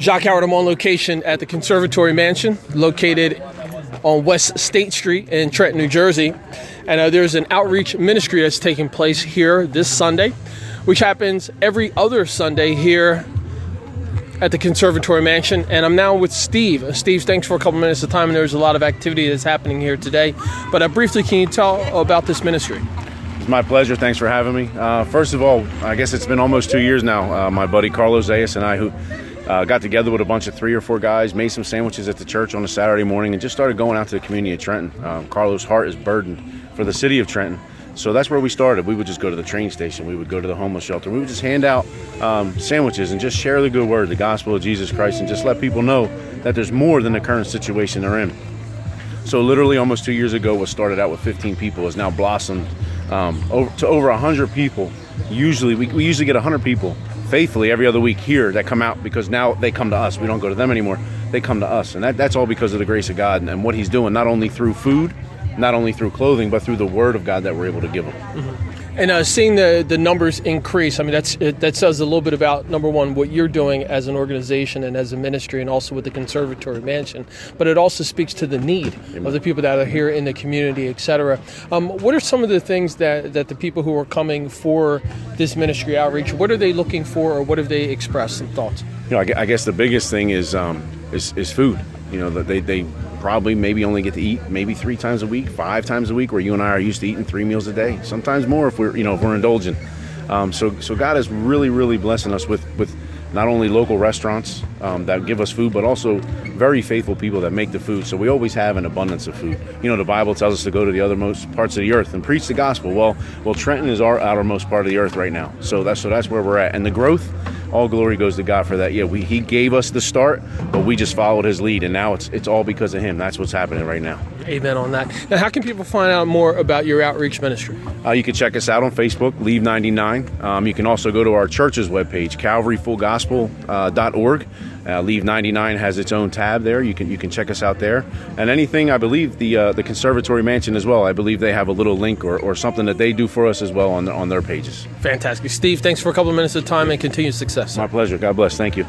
Jacque Howard, I'm on location at the Conservatory Mansion, located on West State Street in Trenton, New Jersey. And uh, there's an outreach ministry that's taking place here this Sunday, which happens every other Sunday here at the Conservatory Mansion. And I'm now with Steve. Steve, thanks for a couple minutes of time. And there's a lot of activity that's happening here today. But uh, briefly, can you tell about this ministry? It's my pleasure. Thanks for having me. Uh, first of all, I guess it's been almost two years now. Uh, my buddy Carlos Zayas and I, who uh, got together with a bunch of three or four guys, made some sandwiches at the church on a Saturday morning, and just started going out to the community of Trenton. Um, Carlos' heart is burdened for the city of Trenton. So that's where we started. We would just go to the train station. We would go to the homeless shelter. We would just hand out um, sandwiches and just share the good word, the gospel of Jesus Christ, and just let people know that there's more than the current situation they're in. So literally almost two years ago, what started out with 15 people has now blossomed um, over, to over 100 people. Usually, we, we usually get 100 people faithfully every other week here that come out because now they come to us. We don't go to them anymore. They come to us. And that, that's all because of the grace of God and, and what He's doing, not only through food, not only through clothing, but through the Word of God that we're able to give them. Mm-hmm. And uh, seeing the, the numbers increase, I mean, that's that says a little bit about number one what you're doing as an organization and as a ministry, and also with the Conservatory Mansion. But it also speaks to the need Amen. of the people that are here in the community, etc. Um, what are some of the things that, that the people who are coming for this ministry outreach? What are they looking for, or what have they expressed? Some thoughts. You know, I, I guess the biggest thing is um, is, is food. You know, they, they probably maybe only get to eat maybe three times a week, five times a week, where you and I are used to eating three meals a day, sometimes more if we're you know if we're indulgent. Um, so so God is really really blessing us with with not only local restaurants um, that give us food, but also very faithful people that make the food. So we always have an abundance of food. You know, the Bible tells us to go to the othermost parts of the earth and preach the gospel. Well, well, Trenton is our outermost part of the earth right now. So that's so that's where we're at, and the growth all glory goes to God for that. Yeah, we, He gave us the start, but we just followed His lead, and now it's it's all because of Him. That's what's happening right now. Amen on that. Now, how can people find out more about your outreach ministry? Uh, you can check us out on Facebook, Leave 99. Um, you can also go to our church's webpage, CalvaryFullGospel.org. Uh, Leave 99 has its own tab there. You can you can check us out there. And anything, I believe the uh, the Conservatory Mansion as well. I believe they have a little link or, or something that they do for us as well on the, on their pages. Fantastic, Steve. Thanks for a couple of minutes of time and continued success. My pleasure. God bless. Thank you.